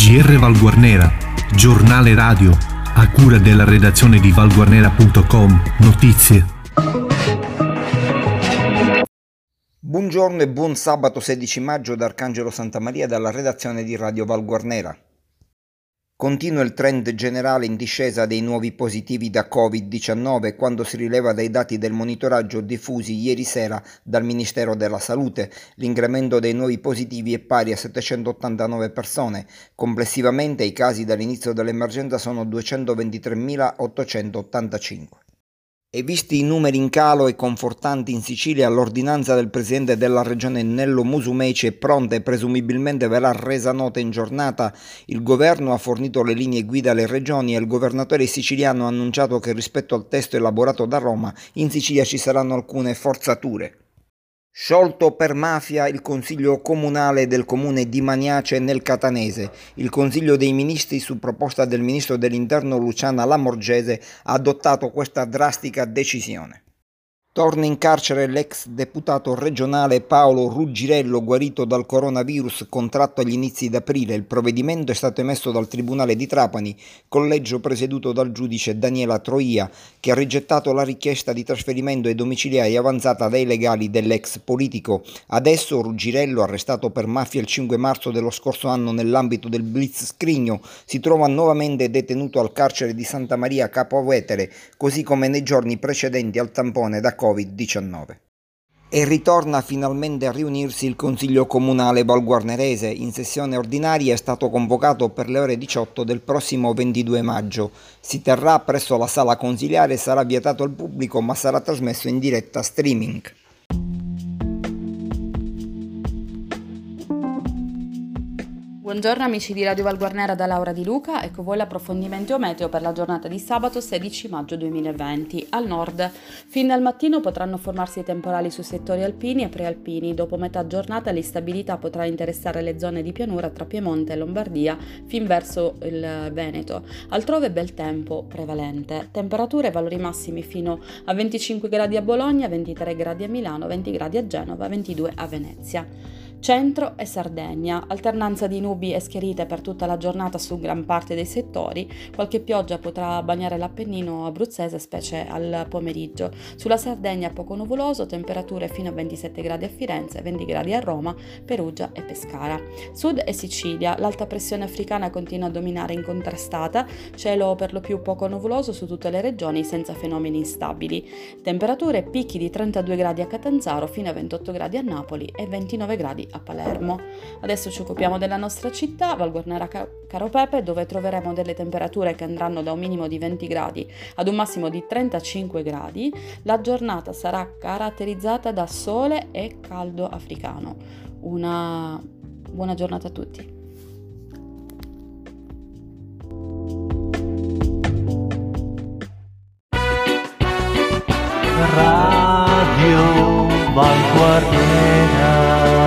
GR Valguarnera, giornale radio, a cura della redazione di valguarnera.com, notizie. Buongiorno e buon sabato 16 maggio da Arcangelo Santa Maria dalla redazione di Radio Valguarnera. Continua il trend generale in discesa dei nuovi positivi da Covid-19 quando si rileva dai dati del monitoraggio diffusi ieri sera dal Ministero della Salute. L'incremento dei nuovi positivi è pari a 789 persone. Complessivamente i casi dall'inizio dell'emergenza sono 223.885. E visti i numeri in calo e confortanti in Sicilia, l'ordinanza del presidente della regione Nello Musumeci è pronta e presumibilmente verrà resa nota in giornata. Il governo ha fornito le linee guida alle regioni e il governatore siciliano ha annunciato che rispetto al testo elaborato da Roma, in Sicilia ci saranno alcune forzature. Sciolto per mafia il consiglio comunale del comune di Maniace nel Catanese. Il consiglio dei ministri, su proposta del ministro dell'interno Luciana Lamorgese, ha adottato questa drastica decisione. Torna in carcere l'ex deputato regionale Paolo Ruggirello, guarito dal coronavirus contratto agli inizi d'aprile. Il provvedimento è stato emesso dal Tribunale di Trapani, collegio presieduto dal giudice Daniela Troia, che ha rigettato la richiesta di trasferimento ai domiciliari avanzata dai legali dell'ex politico. Adesso Ruggirello, arrestato per mafia il 5 marzo dello scorso anno nell'ambito del Blitz Scrigno, si trova nuovamente detenuto al carcere di Santa Maria Capovetere, così come nei giorni precedenti al tampone da Covid-19. E ritorna finalmente a riunirsi il Consiglio Comunale Valguarnerese. In sessione ordinaria è stato convocato per le ore 18 del prossimo 22 maggio. Si terrà presso la sala consiliare sarà vietato al pubblico ma sarà trasmesso in diretta streaming. Buongiorno amici di Radio Valguarnera da Laura Di Luca, ecco voi l'approfondimento meteo per la giornata di sabato 16 maggio 2020. Al nord, fin dal mattino potranno formarsi temporali su settori alpini e prealpini, dopo metà giornata l'instabilità potrà interessare le zone di pianura tra Piemonte e Lombardia fin verso il Veneto. Altrove bel tempo prevalente, temperature e valori massimi fino a 25 gradi a Bologna, 23 gradi a Milano, 20 gradi a Genova, 22 a Venezia. Centro e Sardegna, alternanza di nubi e schiarite per tutta la giornata su gran parte dei settori, qualche pioggia potrà bagnare l'Appennino abruzzese specie al pomeriggio. Sulla Sardegna poco nuvoloso, temperature fino a 27 gradi a Firenze, 20 gradi a Roma, Perugia e Pescara. Sud e Sicilia, l'alta pressione africana continua a dominare incontrastata, cielo per lo più poco nuvoloso su tutte le regioni senza fenomeni instabili. Temperature picchi di 32 gradi a Catanzaro fino a 28 gradi a Napoli e 29 gradi a Palermo. Adesso ci occupiamo della nostra città, Valguarnera Caro Pepe, dove troveremo delle temperature che andranno da un minimo di 20 gradi ad un massimo di 35 gradi. La giornata sarà caratterizzata da sole e caldo africano. Una buona giornata a tutti. Radio Valguardiera